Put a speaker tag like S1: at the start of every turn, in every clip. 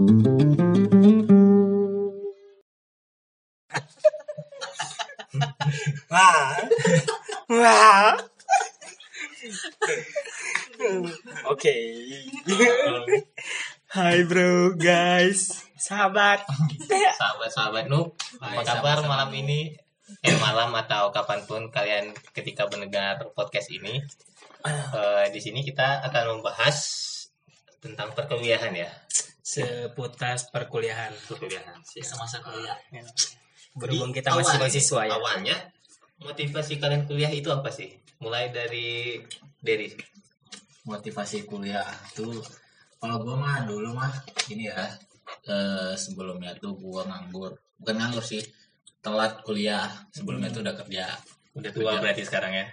S1: Wah. Wah. Oke. Hai bro, guys. Sahabat.
S2: Sahabat-sahabat Noob, apa kabar malam ini? Eh malam atau kapan pun kalian ketika mendengar podcast ini. Eh, di sini kita akan membahas tentang perkuliahan ya.
S1: Seputar perkuliahan.
S2: Perkuliahan.
S3: masa kuliah
S1: Berhubung
S2: Jadi,
S1: kita masih
S2: awalnya-
S1: mahasiswa ya.
S2: Awalnya motivasi kalian kuliah itu apa sih? Mulai dari dari
S3: motivasi kuliah tuh kalau gue mah dulu mah ini ya eh, sebelumnya tuh gue nganggur bukan nganggur sih telat kuliah sebelumnya tuh udah kerja
S2: udah tua
S3: Kerja.
S2: berarti sekarang ya?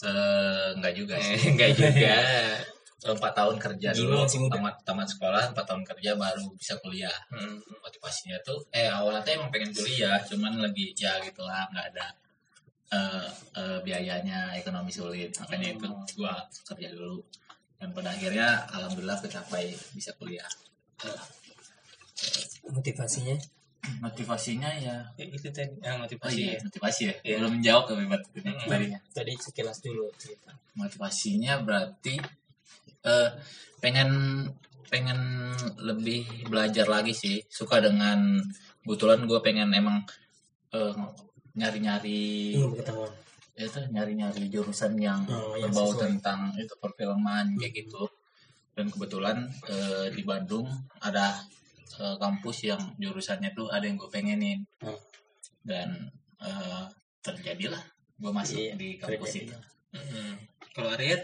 S3: eh enggak juga sih
S2: enggak juga.
S3: empat tahun kerja dulu tamat tamat sekolah empat tahun kerja baru bisa kuliah
S2: Hmm.
S3: motivasinya tuh eh awalnya tuh emang pengen kuliah cuman lagi ya gitulah nggak ada eh, eh, biayanya ekonomi sulit makanya itu gua kerja dulu dan pada akhirnya alhamdulillah kecapai bisa kuliah Eh,
S1: Motivasinya.
S3: motivasinya ya
S2: Ya, itu tadi ah,
S3: oh
S2: motivasi
S3: iya
S2: ya.
S3: motivasi ya
S2: Iya.
S3: belum menjawab Bebet
S2: Mm-mm.
S3: tadinya
S1: Tadi sekilas dulu cerita.
S3: motivasinya berarti eh pengen pengen lebih belajar lagi sih suka dengan kebetulan gue pengen emang eh, nyari-nyari
S1: pengetahuan.
S3: ya itu nyari-nyari jurusan yang
S1: Oh, yang
S3: berbau
S1: sesuai.
S3: tentang itu perfilman kayak gitu dan kebetulan eh, di Bandung ada eh, kampus yang jurusannya tuh ada yang gue pengenin
S1: Hmm.
S3: dan eh, terjadilah gue masuk
S1: Iya,
S3: di kampus
S1: terjadi.
S3: itu
S2: Mm-mm. Kalau Arya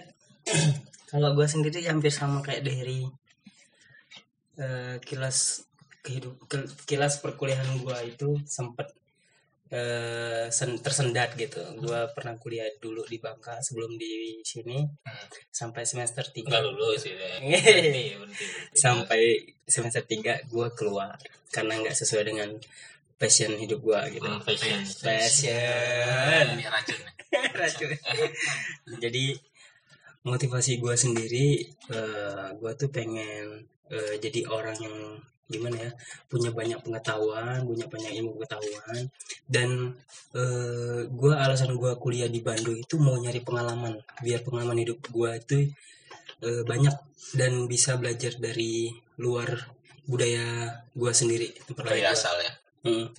S1: Kalau gue sendiri hampir sama kayak dari eh, kilas kehidup ke- kilas perkuliahan gue itu sempat eh, sen- tersendat gitu. Gue pernah kuliah dulu di Bangka sebelum di sini
S2: Hmm.
S1: sampai semester
S2: enggak
S1: 3
S2: lulus ya.
S1: Sampai semester 3 gue keluar karena nggak sesuai dengan passion hidup gue gitu.
S2: Hmm, fashion.
S1: Passion.
S3: ini racun
S1: Racun. jadi motivasi gue sendiri gue tuh pengen eh, jadi orang yang gimana ya punya banyak pengetahuan punya banyak ilmu pengetahuan dan gue alasan gue kuliah di Bandung itu mau nyari pengalaman biar pengalaman hidup gue itu eh, banyak dan bisa belajar dari luar budaya gue sendiri gua.
S3: asal ya
S1: Hmm.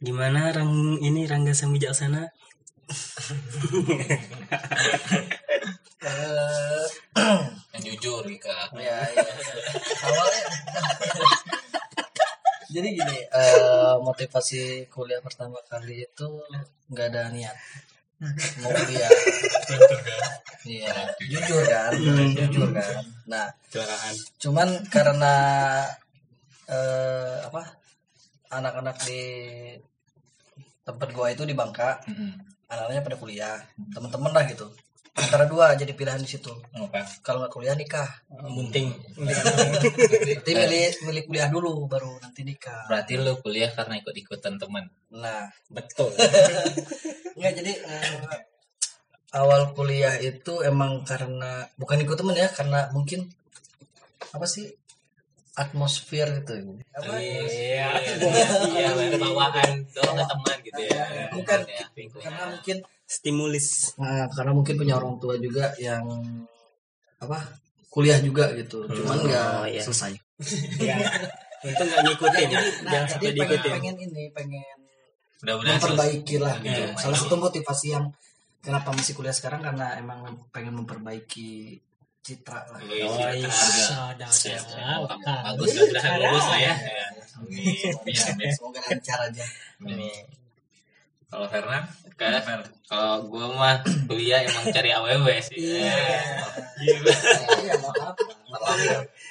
S1: Gimana rang ini Rangga Samijaksana?
S3: yang jujur Rika.
S4: Ya, ya. awalnya jadi gini eh, motivasi kuliah pertama kali itu nggak ada niat. Mau kuliah iya jujur kan? Jujur kan? Nah cuman karena eh, apa anak-anak di tempat gua itu di Bangka anak-anaknya pada kuliah. Teman-teman lah gitu antara dua jadi pilihan di situ.
S3: Apa
S4: kalau nggak kuliah nikah.
S1: Bunting.
S4: nanti milih milih kuliah dulu baru nanti nikah.
S3: Berarti lu kuliah karena ikut ikutan teman?
S4: Nah
S1: Betul.
S4: nggak jadi eh, awal kuliah itu emang karena bukan ikut temen ya karena mungkin apa sih atmosfer itu apa?
S1: Iya.
S2: Iya, bawaan doang teman gitu ya.
S4: bukan
S2: ya,
S4: karena mungkin
S1: Stimulus.
S4: nah, karena mungkin punya orang tua juga yang apa kuliah juga gitu cuman nggak
S1: Oh, iya.
S4: selesai
S1: Ya. Itu nggak ngikutin.
S4: nah,
S1: Jangan
S4: jadi
S1: sampai
S4: pengen,
S1: diikutin.
S4: pengen ini pengen
S2: Mudah-mudahan selesai.
S4: memperbaiki lah gitu.
S1: Iya.
S4: Salah satu motivasi yang kenapa masih kuliah sekarang karena emang pengen memperbaiki citra lah.
S1: Oh, iya.
S2: Bagus, mudah-mudahan lulus lah ya. Ya. Amin. Amin, amin.
S4: Semoga lancar aja.
S2: Amin. Kalau Fernan, kayak kalau gue mah kuliah emang cari aww sih.
S1: Iya.
S4: Iya,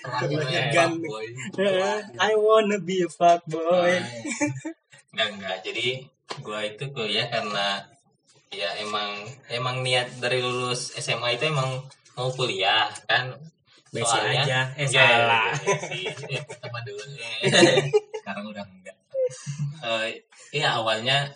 S3: terlalu terlalu boy
S1: I wanna be a fuckboy.
S2: Enggak, enggak. Jadi gue itu kuliah karena ya emang emang niat dari lulus SMA itu emang mau kuliah kan
S1: Besi aja. Eh,
S2: Enggak,
S1: salah.
S2: besi. Eh,
S3: teman dulu
S2: eh.
S3: sekarang udah enggak
S2: Eh, iya awalnya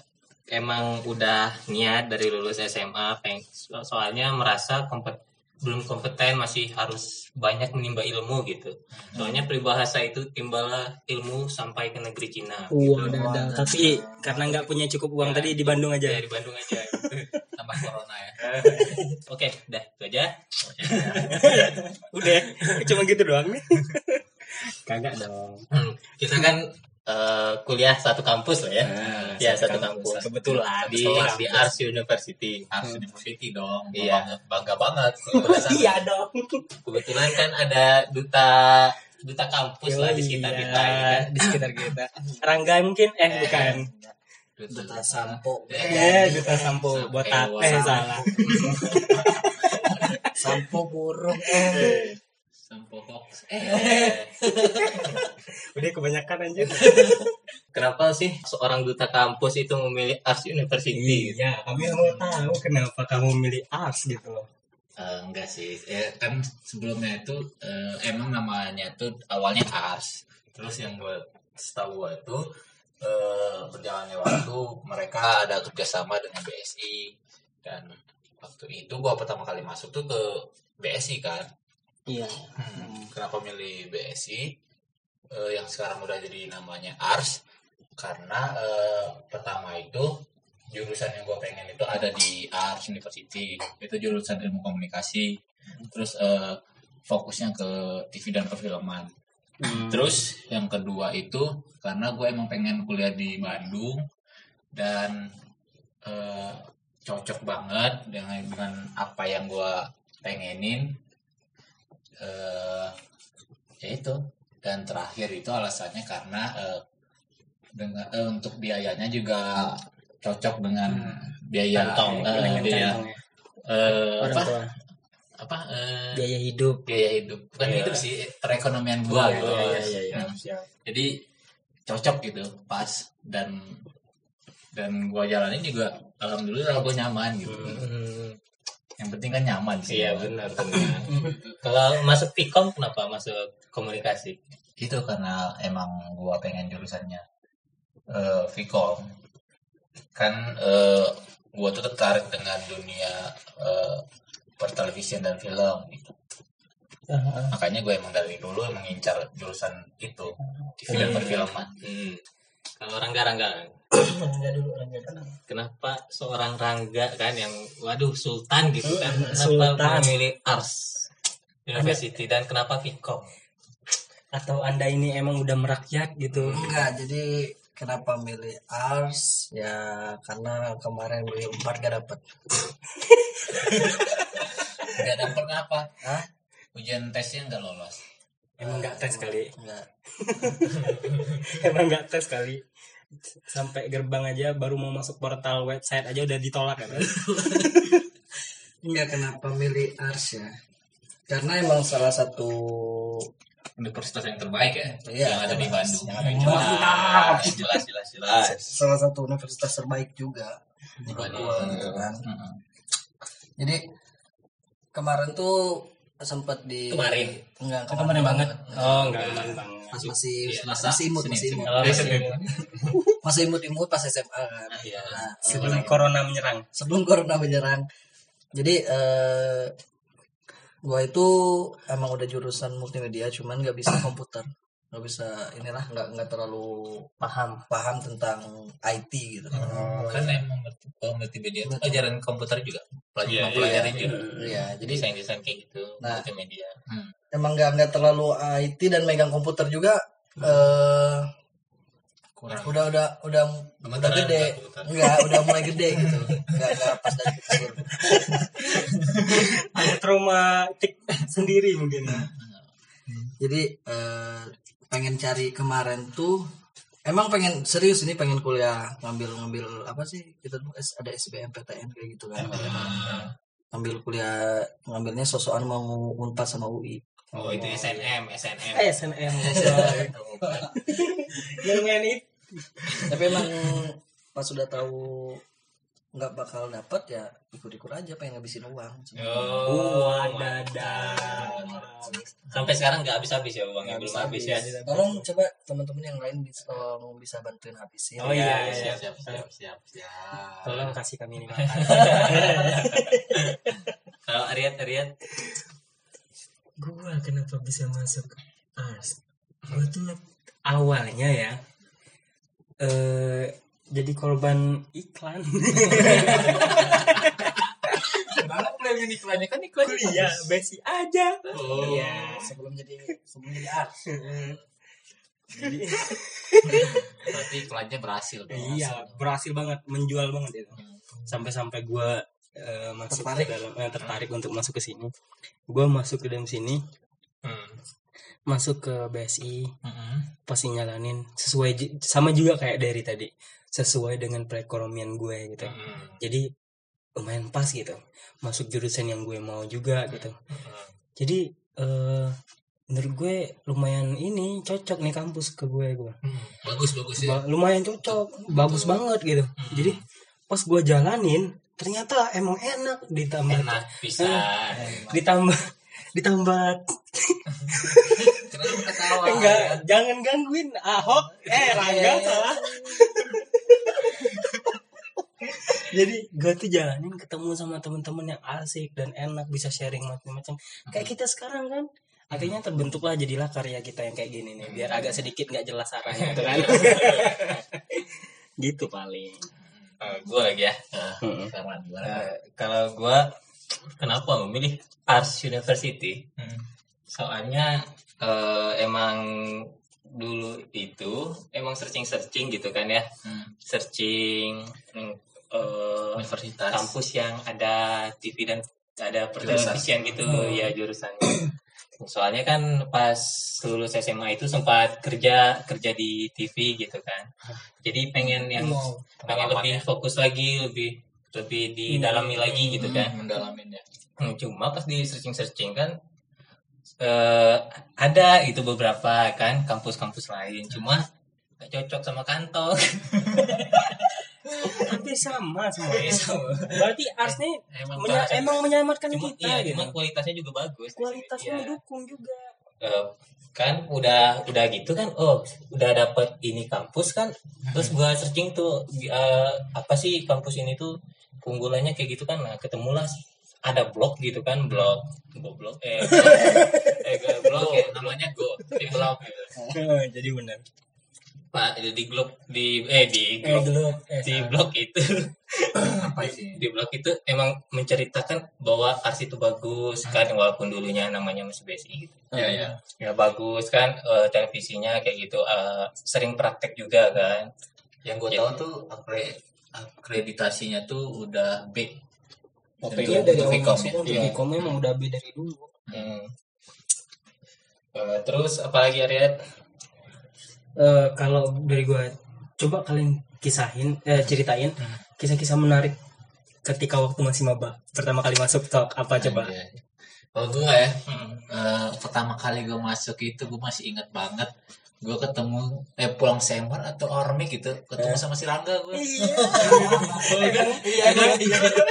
S2: emang udah niat dari lulus SMA peng so- soalnya merasa kompet belum kompeten masih harus banyak menimba ilmu gitu soalnya peribahasa itu timbalah ilmu sampai ke negeri Cina
S1: Wah,
S2: gitu.
S1: ada. Tapi karena nggak punya cukup uang tadi di Bandung aja.
S2: ya di Bandung aja
S3: tambah corona ya
S2: oke dah itu aja
S1: Udah, cuma gitu doang nih. Kagak dong.
S2: Hmm, kita kan eh, kuliah satu kampus lah ya ya satu kampus
S1: Kebetulan
S2: di di Ars University
S3: Ars University dong
S2: Iya.
S3: bangga, bangga banget
S1: Iya dong.
S2: kebetulan kan ada duta duta kampus lah di sekitar kita ya kan
S1: di sekitar kita. Rangga mungkin eh bukan.
S4: Duta sampo.
S1: Eh, duta sampo buat
S2: Eh,
S1: salah.
S4: Sampo burung. Eh.
S3: Sampo Fox
S2: Eh,
S1: Udah kebanyakan anjir.
S2: kenapa sih seorang duta kampus itu memilih Ars University?
S1: Iya, kami mau tahu kenapa kamu milih ars gitu loh.
S3: Eh, enggak sih ya kan sebelumnya itu eh, emang namanya tuh awalnya Ars terus yang gue setahu gue itu eh, berjalannya waktu mereka ada kerjasama dengan BSI dan waktu itu gue pertama kali masuk tuh ke BSI kan
S1: Iya.
S3: Hmm, kenapa milih BSI eh, yang sekarang udah jadi namanya Ars karena eh, pertama itu jurusan yang gue pengen itu ada di Ars University itu jurusan ilmu komunikasi terus eh, fokusnya ke TV dan perfilman
S1: Hmm.
S3: terus yang kedua itu karena gue emang pengen kuliah di Bandung dan eh, cocok banget dengan dengan apa yang gue pengenin eh ya itu dan terakhir itu alasannya karena eh, dengan eh, untuk biayanya juga cocok dengan biaya
S2: Kantong,
S3: eh,
S1: Dengan
S3: biaya eh,
S1: Orang
S3: apa
S1: tua.
S3: apa eh,
S1: Biaya hidup.
S3: biaya hidup bukan
S2: Iya.
S3: hidup sih perekonomian gua gitu
S1: iya, iya, iya.
S3: Hmm. jadi cocok gitu pas dan dan gua jalanin juga alhamdulillah gua nyaman gitu
S1: Hmm.
S3: Yang penting kan nyaman sih.
S2: Iya benar benar. Kalau masuk Vkom kenapa masuk komunikasi?
S3: Itu karena emang gua pengen jurusannya eh Vkom kan eh gua tuh tertarik dengan dunia eh, pertelevisian dan film gitu. Makanya gue emang dari dulu emang ngincar jurusan itu TV dan
S2: Hmm.
S3: perfilman
S2: hmm. Kalau Rangga Rangga
S4: Rangga dulu, Rangga dulu.
S2: kenapa seorang Rangga kan yang waduh Sultan gitu kan kenapa
S1: Sultan.
S2: memilih Ars University dan kenapa Vkom
S1: Atau anda ini emang udah merakyat gitu?
S4: Enggak, jadi kenapa milih Ars? Ya karena kemarin milih 4 gak dapet.
S3: Gak dapet apa?
S4: Hah?
S3: Ujian tesnya nggak lolos.
S1: Emang nggak tes kali?
S4: Enggak.
S1: Emang nggak tes kali? Sampai gerbang aja baru mau masuk portal website aja udah ditolak kan?
S4: Enggak kenapa milih Ars ya? Karena emang salah satu
S3: Universitas yang terbaik ya,
S4: Iya.
S3: yang ada di Bandung.
S4: Yang ada di Bandung.
S3: Jelas, jelas, jelas, jelas.
S4: salah satu universitas terbaik juga di
S3: Bandung.
S4: Papua gitu kan. Jadi kemarin tuh sempat di
S2: Kemarin?
S4: enggak
S1: Oh, kemarin banget. Oh, enggak
S3: Iya.
S1: kemarin banget.
S4: pas masih
S3: Selasa,
S4: masih imut masih imut
S2: Oh, masih imut.
S4: masih imut imut pas SMA kan
S2: Iya.
S4: nah,
S1: Sebelum corona menyerang.
S4: sebelum corona menyerang jadi eh gua itu emang udah jurusan multimedia cuman nggak bisa komputer nggak bisa inilah nggak nggak terlalu
S1: Paham.
S4: paham tentang IT gitu
S3: Kan emang multi- oh, multimedia itu pelajaran komputer juga.
S2: Iya,
S3: Pelajaran pelajari
S4: iya.
S3: juga.
S4: Iya, jadi
S2: desain desain kayak gitu
S4: Nah.
S2: multimedia
S4: emang nggak nggak terlalu IT dan megang komputer juga eh
S3: Kurang.
S4: udah udah udah udah
S3: Gemeteran
S4: gede
S3: nggak
S4: nggak udah mulai gede gitu nggak nggak pas dari kecil
S1: Ada traumatik sendiri mungkin ya.
S4: jadi eh, pengen cari kemarin tuh emang pengen serius ini pengen kuliah ngambil ngambil apa sih? Kita tuh S- ada SBMPTN kayak gitu kan. Ngambil kuliah ngambilnya sosokan mau unpad sama UI
S2: oh itu SNM SNM
S1: Eh, SNM. Yang main itu.
S4: tapi emang pas sudah tahu nggak bakal dapat ya ikut-ikut aja pengen ngabisin uang.
S2: Oh
S1: Wadadah.
S2: sampai sekarang nggak habis habis ya uangnya belum habis. ya.
S4: Tolong coba teman-teman yang lain bisa tolong bisa bantuin habisin.
S1: Oh iya,
S2: siap
S1: iya.
S3: siap siap siap siap
S1: Tolong kasih kami ini makan.
S2: Kalau Ariat Ariat
S1: gua kenapa bisa masuk ars? Gua tuh awalnya ya eh jadi korban iklan.
S3: Kenapa planning iklannya. Kan iklannya
S1: kuliah besi aja.
S3: Oh.
S1: iya.
S4: Sebelum jadi sebelum jadi art.
S1: Jadi
S3: Berarti iklannya berhasil dong.
S1: iya berhasil banget. Menjual banget itu. Sampai-sampai gua eh, masuk
S4: Tertarik.
S1: ke dalam eh, tertarik untuk masuk ke sini. Gua masuk ke dalam sini.
S2: Hmm.
S1: masuk ke BSI
S3: Mm-mm.
S1: pasti nyalanin. Sesuai sama juga kayak dari tadi sesuai dengan perekonomian gue gitu
S2: Hmm.
S1: jadi lumayan pas gitu masuk jurusan yang gue mau juga gitu
S2: Hmm.
S1: jadi eh menurut gue lumayan ini cocok nih kampus ke gue gue
S3: Hmm, Bagus bagus ya.
S1: Ba- lumayan cocok bagus banget gitu jadi pas gue jalanin ternyata emang enak ditambah
S2: Enak bisa.
S1: ditambah ditambah
S3: Kenapa ketawa?
S1: enggak jangan gangguin Ahok. Eh Rangga salah. Jadi gue tuh jalanin ketemu sama temen-temen yang asik dan enak bisa sharing macam-macam. Kayak kita sekarang kan? Akhirnya terbentuklah jadilah karya kita yang kayak gini nih biar agak sedikit nggak jelas arahnya tuh kan? gitu paling.
S2: Gue lagi ya.
S3: Gimana?
S2: Eh, kalau gue kenapa memilih Ars University?
S3: Hmm.
S2: Soalnya eh, emang dulu itu emang searching searching gitu kan ya,
S3: Hmm.
S2: searching eh,
S3: Universitas.
S2: kampus yang ada TV dan ada pertelevisian gitu ya jurusannya. Soalnya kan pas lulus SMA itu sempat kerja kerja di TV gitu kan. Jadi pengen yang
S1: Wow.
S2: pengen lebih fokus lagi, lebih lebih didalami lagi gitu kan.
S3: Hmm, mendalamin ya.
S2: Hmm, Cuma pas di searching searching kan eh, ada itu beberapa kan kampus-kampus lain. Cuma gak cocok sama kantong.
S1: hampir sama semua
S2: sama.
S1: berarti ars nih
S3: Emang
S1: menya-
S3: bahasa-
S1: emang menyamarkan
S2: Cuma,
S1: kita
S2: iya,
S1: gitu
S2: cuma kualitasnya juga bagus.
S1: kualitasnya mendukung juga
S2: Eh, kan udah udah gitu kan oh udah dapet ini kampus kan terus gua searching tuh eh, apa sih kampus ini tuh keunggulannya kayak gitu kan nah ketemulah ada blog gitu kan blog. Blog blog. Eh blog, eh blog ya,
S3: namanya Go. Di blog gitu.
S1: jadi benar.
S2: Pak di blog di eh di
S1: eh
S2: blog.
S1: dulu eh,
S2: di blog itu.
S3: Apa sih?
S2: di blog itu emang menceritakan bahwa ars itu bagus kan walaupun dulunya namanya masih BSI gitu.
S3: Ya ya.
S2: ya bagus kan eh, televisinya kayak gitu. Eh, sering praktek juga kan.
S3: Yang gue tahu tuh akre- akreditasinya tuh udah B.
S2: Untuk-
S1: iya dari
S2: untuk
S1: awal
S2: Vkom
S1: masuk
S2: ya? Iya.
S1: Vkom emang udah B dari dulu
S2: Hmm. Eh, terus apalagi Ariat
S1: Eh, kalau dari gue coba kalian kisahin eh ceritain kisah-kisah menarik ketika waktu masih maba pertama kali masuk talk apa coba
S3: Iya. Kalau gue ya, eh, pertama kali gue masuk itu gue masih ingat banget. Gue ketemu, eh pulang semar atau ormi gitu, ketemu sama si Rangga gue.
S1: iya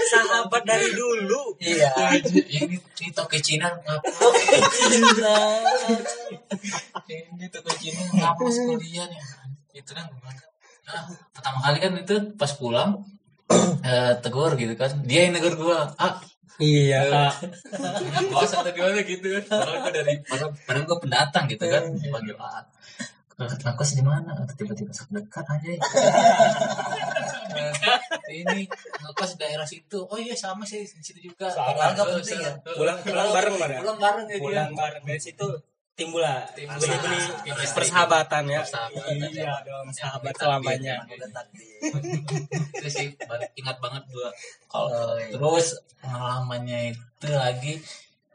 S1: sahabat dari dulu
S4: iya
S3: ini ini toke Cina ngapa? ini toke Cina ngapa kuliah nih? Itu kan? Nah, pertama kali kan itu pas pulang eh, tegur gitu kan dia yang negur gue ah
S1: iya.
S3: Bos atau gimana gitu. Kan padahal gue dari padahal, gue pendatang gitu kan. Dipanggil ah ke kos di mana? Tiba-tiba sak dekat aja ini ngekos daerah situ oh iya sama sih di situ juga. Eh,
S4: penting ya?
S1: Pulang- pulang bareng, Mar, ya?
S3: pulang bareng ya dia
S1: pulang bareng. Dari situ timbul lah
S3: Timbul.
S1: benih-benih persahabatan ya.
S3: Persahabatan,
S1: iya dong sahabat selamanya.
S3: Ya. itu sih ingat banget gua. Kalau terus pengalamannya itu lagi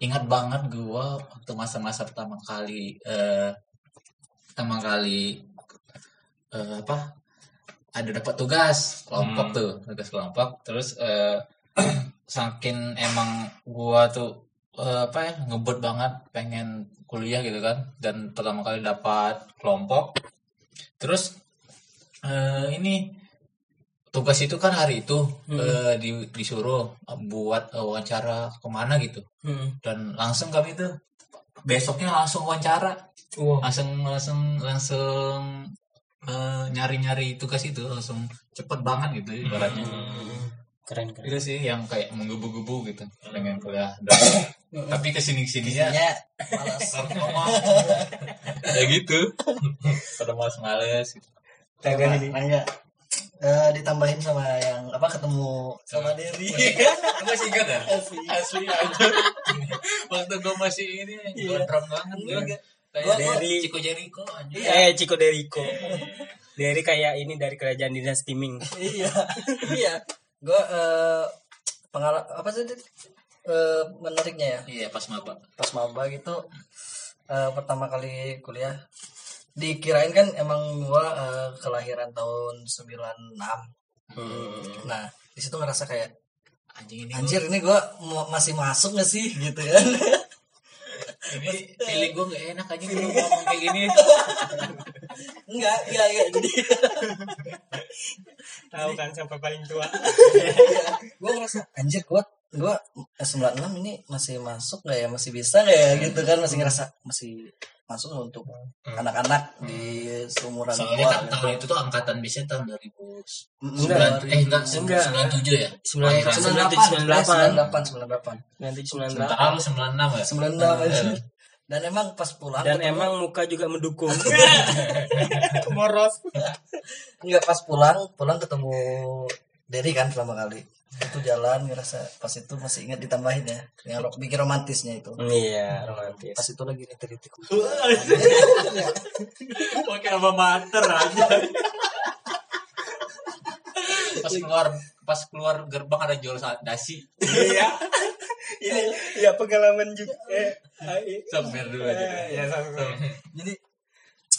S3: ingat banget gua waktu masa-masa pertama kali eh, pertama kali eh, apa? Ada dapat tugas kelompok
S2: Hmm.
S3: tuh tugas kelompok. Terus eh, saking emang gua tuh eh, apa ya ngebut banget pengen kuliah gitu kan dan pertama kali dapat kelompok terus eh, ini tugas itu kan hari itu
S1: Hmm.
S3: eh, di, disuruh buat eh, wawancara ke mana gitu
S1: Hmm.
S3: dan langsung kami tuh besoknya langsung wawancara
S1: Wah.
S3: langsung langsung langsung eh, nyari-nyari tugas itu langsung cepet banget gitu ibaratnya
S1: keren keren.
S3: Itu sih yang kayak menggebu-gebu gitu pengen kuliah Dan- tapi ke sini ke sininya
S4: ya malas.
S3: Ya gitu. Pada males-males gitu.
S4: Coba, nanya. Eh, ditambahin sama yang apa ketemu sama Derry
S3: masih ingat ya? Asli. Aja waktu gue masih ini gondrong banget gue kayak
S1: Dari-
S3: Chico Jericho aja
S1: eh Chico Deriko dari kayak ini dari kerajaan dinasti Ming.
S4: Iya. Iya gue eh pengalaman apa sih Dit? Eh, menariknya ya?
S3: Iya pas maba.
S4: Pas maba gitu eh, pertama kali kuliah. Dikirain kan emang gua eh, kelahiran tahun 96 nah di situ ngerasa kayak
S3: anjing ini
S4: anjir ini gua masih masuk gak sih? Gitu kan
S3: ini pilih gue gak enak aja gue ngomong kayak gini.
S4: Enggak iya iya jadi.
S1: Tahu kan sampai paling tua.
S4: Gua ngerasa anjir gua gua eh, 96 ini masih masuk gak ya? Masih bisa gak ya? Gitu kan masih ngerasa masih masuk untuk anak-anak di seumuran
S3: soalnya kan tahun itu tuh angkatan biasanya tahun 2000
S1: Enggak.
S3: eh enggak
S1: Enggak.
S3: 97 ya?
S1: Sembilan-
S3: Lahiran.
S1: 98.
S4: 98 98 98
S3: sementara lu 96 ya?
S4: 96 aja. Dan emang pas pulang
S1: dan emang muka juga mendukung. Moros.
S4: Enggak pas pulang pulang ketemu Derry kan pertama kali. Itu jalan ngerasa pas itu masih ingat ditambahin ya. Yang ro- bikin romantisnya itu.
S1: Iya romantis.
S4: Pas itu lagi nitik-nitik
S3: pakai nama mater aja. Pas keluar pas keluar gerbang ada jual dasi.
S1: Iya. Iya iya pengalaman juga. Eh
S3: sambil dulu aja
S1: ya sama
S4: jadi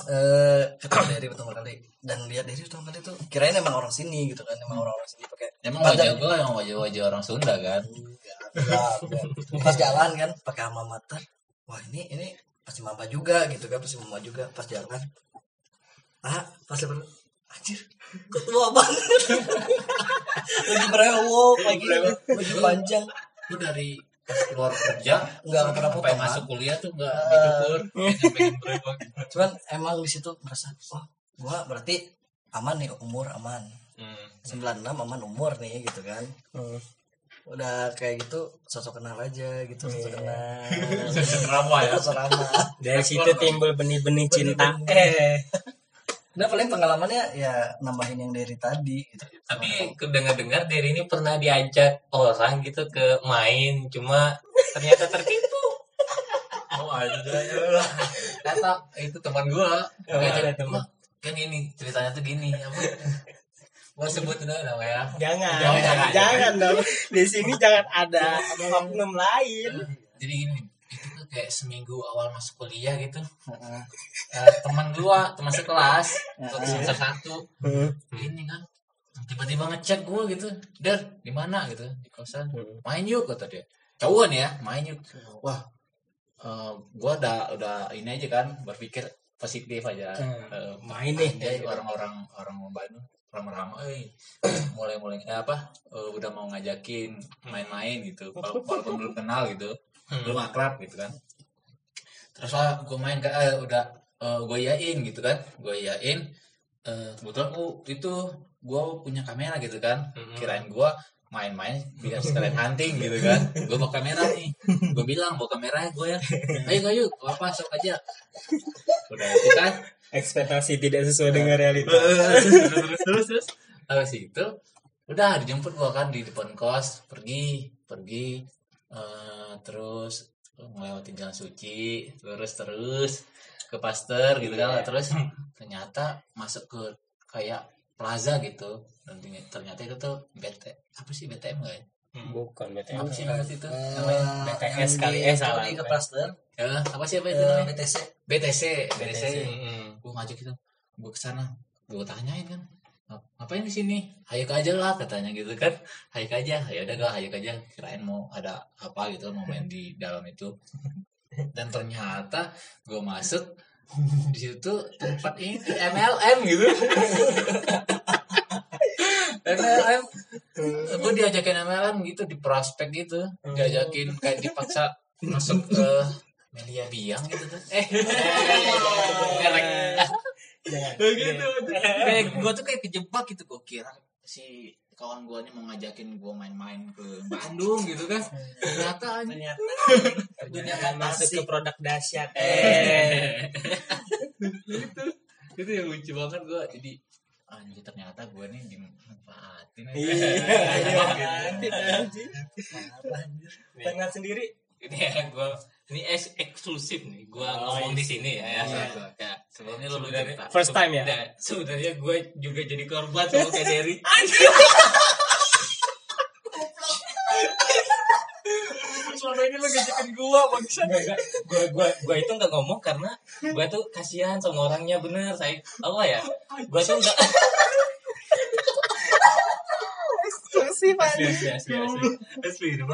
S4: eh ketemu Derry pertama kali. Dan lihat Derry pertama kali tuh kirain emang orang sini gitu kan emang orang-orang sini pakai
S3: emang wajah gue emang wajah-wajah orang Sunda kan?
S4: Enggak, enggak. pas jalan kan pakai alma mater wah ini ini pasti maba juga gitu kan pasti maba juga pas jalan. Ah pas lebar anjir kok tua banget. Lagi brewok lagi lagi panjang.
S3: Lu dari keluar kerja
S4: Nggak pernah
S3: sampai
S4: potong,
S3: masuk
S4: kan?
S3: kuliah tuh nggak dicukur pengen berubah.
S4: Cuman emang di situ merasa oh gua berarti aman nih umur aman.
S3: Hmm.
S4: 96 aman umur nih gitu kan. Udah kayak gitu sosok kenal aja gitu sosok kenal.
S3: Drama ya.
S4: Sosok ramah
S1: dari situ timbul benih-benih. cinta. Eh
S4: Nah paling pengalamannya ya nambahin yang dari tadi gitu.
S2: Tapi kedengar-dengar dari ini pernah diajak orang gitu ke main, cuma ternyata tertipu.
S3: oh ada lah kata itu teman gua
S1: Oh,
S3: Ngajak,
S1: ada teman.
S3: "Wah, kan ini ceritanya tuh gini apa gua sebut udah namanya
S1: jangan
S3: Jangan,
S1: jangan,
S3: jangan.
S1: dong di sini jangan ada oknum lain
S3: jadi gini tuh kayak seminggu awal masuk kuliah gitu. Eh, teman gua teman sekelas waktu semester satu. Ini kan tiba-tiba ngechat gua gitu. Der di mana? gitu di kosan. Main yuk kata dia. Cowok nih ya main yuk. Wah eh, gua udah udah ini aja kan berpikir positif aja. Eh,
S1: main nih.
S3: orang-orang orang Bandung mulai-mulai eh, apa eh, udah mau ngajakin main-main gitu. Wala- walaupun belum kenal gitu belum akrab gitu kan. Terus lah gue main kan eh, udah gue yain gitu kan. Gue yain eh, kebetulan oh, itu gue punya kamera gitu kan. Kirain gue main-main biar sekalian hunting gitu kan. Gue bawa kamera nih. Gue bilang bawa kamera gue ya. Ayo ayo apa sok aja. Udah itu kan.
S1: Ekspektasi tidak sesuai dengan realita.
S3: Terus terus terus. Habis itu udah dijemput gua kan di depan kos. Pergi pergi eh, terus ngelewatin jalan suci terus terus ke pasteur gitu kan. Terus ternyata masuk ke kayak plaza gitu. Dan ternyata- itu tuh BT apa sih BTM enggak ya?
S1: Bukan BTM
S3: apa sih namanya itu?
S4: Eh,
S3: namanya
S1: BTS
S4: yang
S1: kali, eh, salah.
S4: ke plaster
S3: ya, apa sih apa itu
S4: eh,
S3: namanya?
S4: BTC
S3: BTC BTC gue ngajak gitu. Gue ke sana gue tanyain kan. "Ngap- ngapain di sini? Hayuk aja lah katanya gitu kan. Hayuk aja. Ya udah gak hayuk aja. Kirain mau ada apa gitu mau main di dalam itu. Dan ternyata gue masuk di situ tempat ini MLM gitu. MLM gue diajakin MLM gitu di prospek gitu. Diajakin kayak dipaksa masuk ke Melia Biang gitu tuh eh
S1: jangan.
S3: Gitu kayak gue tuh kayak kejebak gitu gue kira si kawan gue nih mau ngajakin gue main-main ke Bandung gitu kan. Ternyata
S1: ternyata. Dunia
S4: Ternyata
S1: masuk ke produk dahsyat.
S3: Eh. Itu itu yang lucu banget gue jadi anjir ternyata gue nih dimanfaatin.
S1: Iya. Tengah sendiri.
S2: Ini ya gue ini eks- eksklusif nih. Gue ngomong di sini ya, ya.
S3: Iya.
S2: Ya,
S3: sebelumnya lu
S2: sebenarnya
S3: cerita
S1: first time ya?
S2: Nah, sebenarnya gue juga jadi korban sama kayak Derry
S3: selama ini lu ngajakin gue bangsa
S2: gue gue gue itu nggak ngomong karena gue tuh kasihan sama orangnya bener. Saya apa ya? Gue tuh nggak asli asli asli asli. Asli itu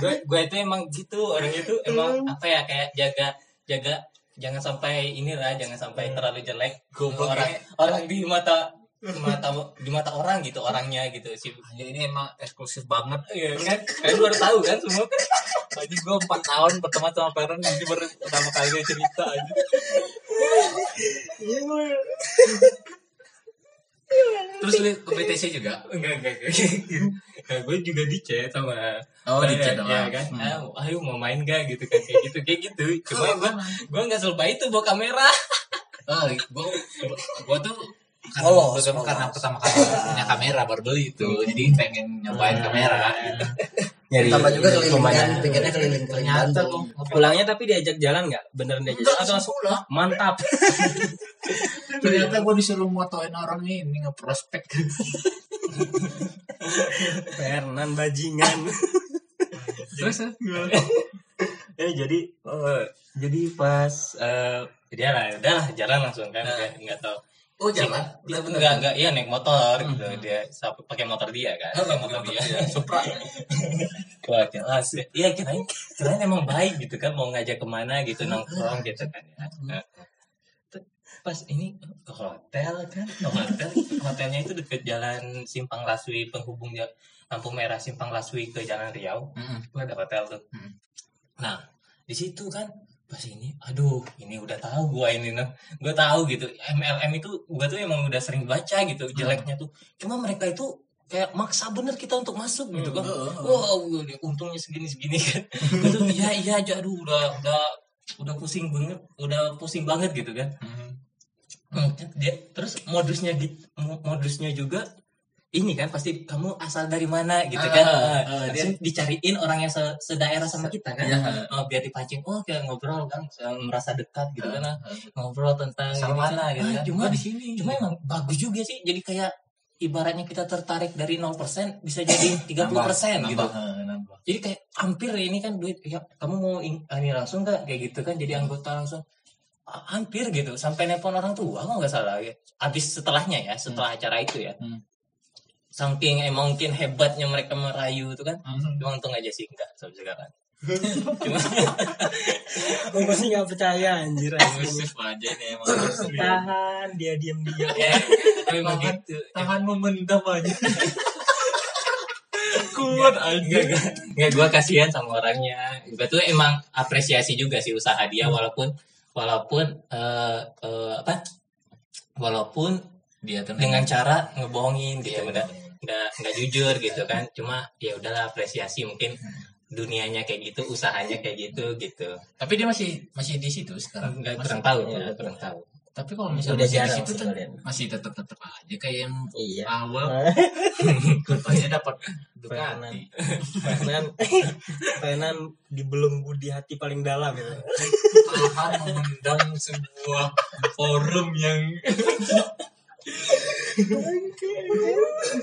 S2: gue gue itu emang gitu orangnya tuh emang apa ya kayak jaga jaga jangan sampai inilah jangan sampai terlalu jelek
S3: Goblok
S2: orang
S3: ini.
S2: orang di mata di mata di mata orang gitu orangnya gitu sih.
S3: Ini emang eksklusif banget.
S2: Iya kan? Kalian baru tahu kan semua
S3: Anjing gue 4 tahun berteman sama Feren ini baru pertama kali cerita aja. Terus lu ke BTC juga?
S2: enggak enggak enggak. Nah, gue juga di chat sama
S3: Oh, di chat
S2: ya,
S3: doang.
S2: kan?
S3: Hmm.
S2: ah, ayo mau main gak gitu kan kayak gitu kayak gitu. Cuma gue gue nggak selebay itu bawa kamera.
S3: Oh, gue gue tuh karena,
S4: polos.
S3: karena pertama kali punya kamera baru beli itu jadi pengen nyobain kamera
S1: Nyari
S4: Tambah juga keliling
S1: pemandangan.
S4: kan, pikirnya keliling-keliling
S3: ternyata
S4: Bandung.
S3: lu
S1: pulangnya tapi diajak jalan nggak? Beneran diajak jalan atau langsung
S3: pulang.
S1: mantap?
S3: Ternyata gue disuruh motoin orang ini ngeprospek.
S1: Fernan bajingan.
S3: Terus
S2: ya jadi eh, jadi pas eh dia lah udah lah jalan langsung kan
S3: Nah.
S2: nggak nggak tahu
S3: oh jalan
S2: dia enggak enggak iya naik motor gitu dia sampai pakai motor dia kan
S3: Oh, motor dia. Supra.
S2: Wah, jelas. Iya, kirain, kirain emang baik gitu kan, mau ngajak ke mana gitu, nongkrong gitu kan. ya. Nah, t- pas ini ke hotel kan, ke hotel, hotelnya itu deket jalan Simpang Laswi, penghubung lampu merah Simpang Laswi ke Jalan Riau. Itu ada hotel tuh.
S3: Hmm.
S2: Nah, di situ kan pas ini, aduh, ini udah tahu gua ini nah. Gua tahu gitu. MLM itu gua tuh emang udah sering baca gitu jeleknya tuh. Cuma mereka itu kayak maksa bener kita untuk masuk gitu kan. Wow, dia untungnya segini segini kan. Itu iya iya aja aduh udah udah udah pusing banget, udah pusing banget gitu kan. Hmm, dia terus modusnya di mo- modusnya juga ini kan pasti kamu asal dari mana gitu kan
S3: Ah,
S2: Ah,
S3: ah, dia-
S2: dicariin orang yang se- sedaerah sama kita kan
S3: Iya.
S2: Oh, biar dipancing oh kayak ngobrol kan merasa dekat gitu kan ah.
S3: Ah,
S2: ngobrol tentang ini,
S3: mana
S2: kan.
S3: gitu
S2: Ah,
S3: kan?
S2: cuma
S3: di sini.
S2: cuma emang bagus juga sih jadi kayak ibaratnya kita tertarik dari 0% bisa jadi 30% gitu
S3: Nambah, nambah.
S2: jadi kayak hampir ini kan duit ya kamu mau in- ini langsung nggak kayak gitu kan jadi anggota langsung Ah, hampir gitu sampai nelpon orang tua kalau nggak salah ya habis setelahnya ya setelah acara itu ya
S3: Hmm.
S2: Saking emang mungkin hebatnya mereka merayu itu kan
S3: Hmm.
S2: cuma untung aja sih enggak sampai sekarang cuma
S1: gue masih nggak percaya anjir
S3: aja nih emang.
S1: tahan dia diem dia
S2: ya memang gitu
S3: Tangan memendam aja. Kuat aja.
S2: nggak gue kasihan sama orangnya gue tuh emang apresiasi juga sih usaha dia walaupun walaupun eh, eh, apa walaupun
S3: Dia tuh
S2: dengan cara ngebohongin gitu udah nggak nggak jujur gitu kan cuma ya udahlah apresiasi mungkin dunianya kayak gitu usahanya kayak gitu gitu
S3: Tapi dia masih masih di situ sekarang.
S2: nggak kurang tahu
S1: Iya.
S2: ya kurang tahu
S3: Tapi kalau misalnya
S1: Udah
S3: masih di situ
S1: kalian.
S3: masih tetap tetap aja kayak yang
S1: iya
S3: awal katanya dapat Ducati.
S1: Fernan Fernan dibelenggu di hati paling dalam gitu.
S3: Tahan memendam sebuah forum yang thank you.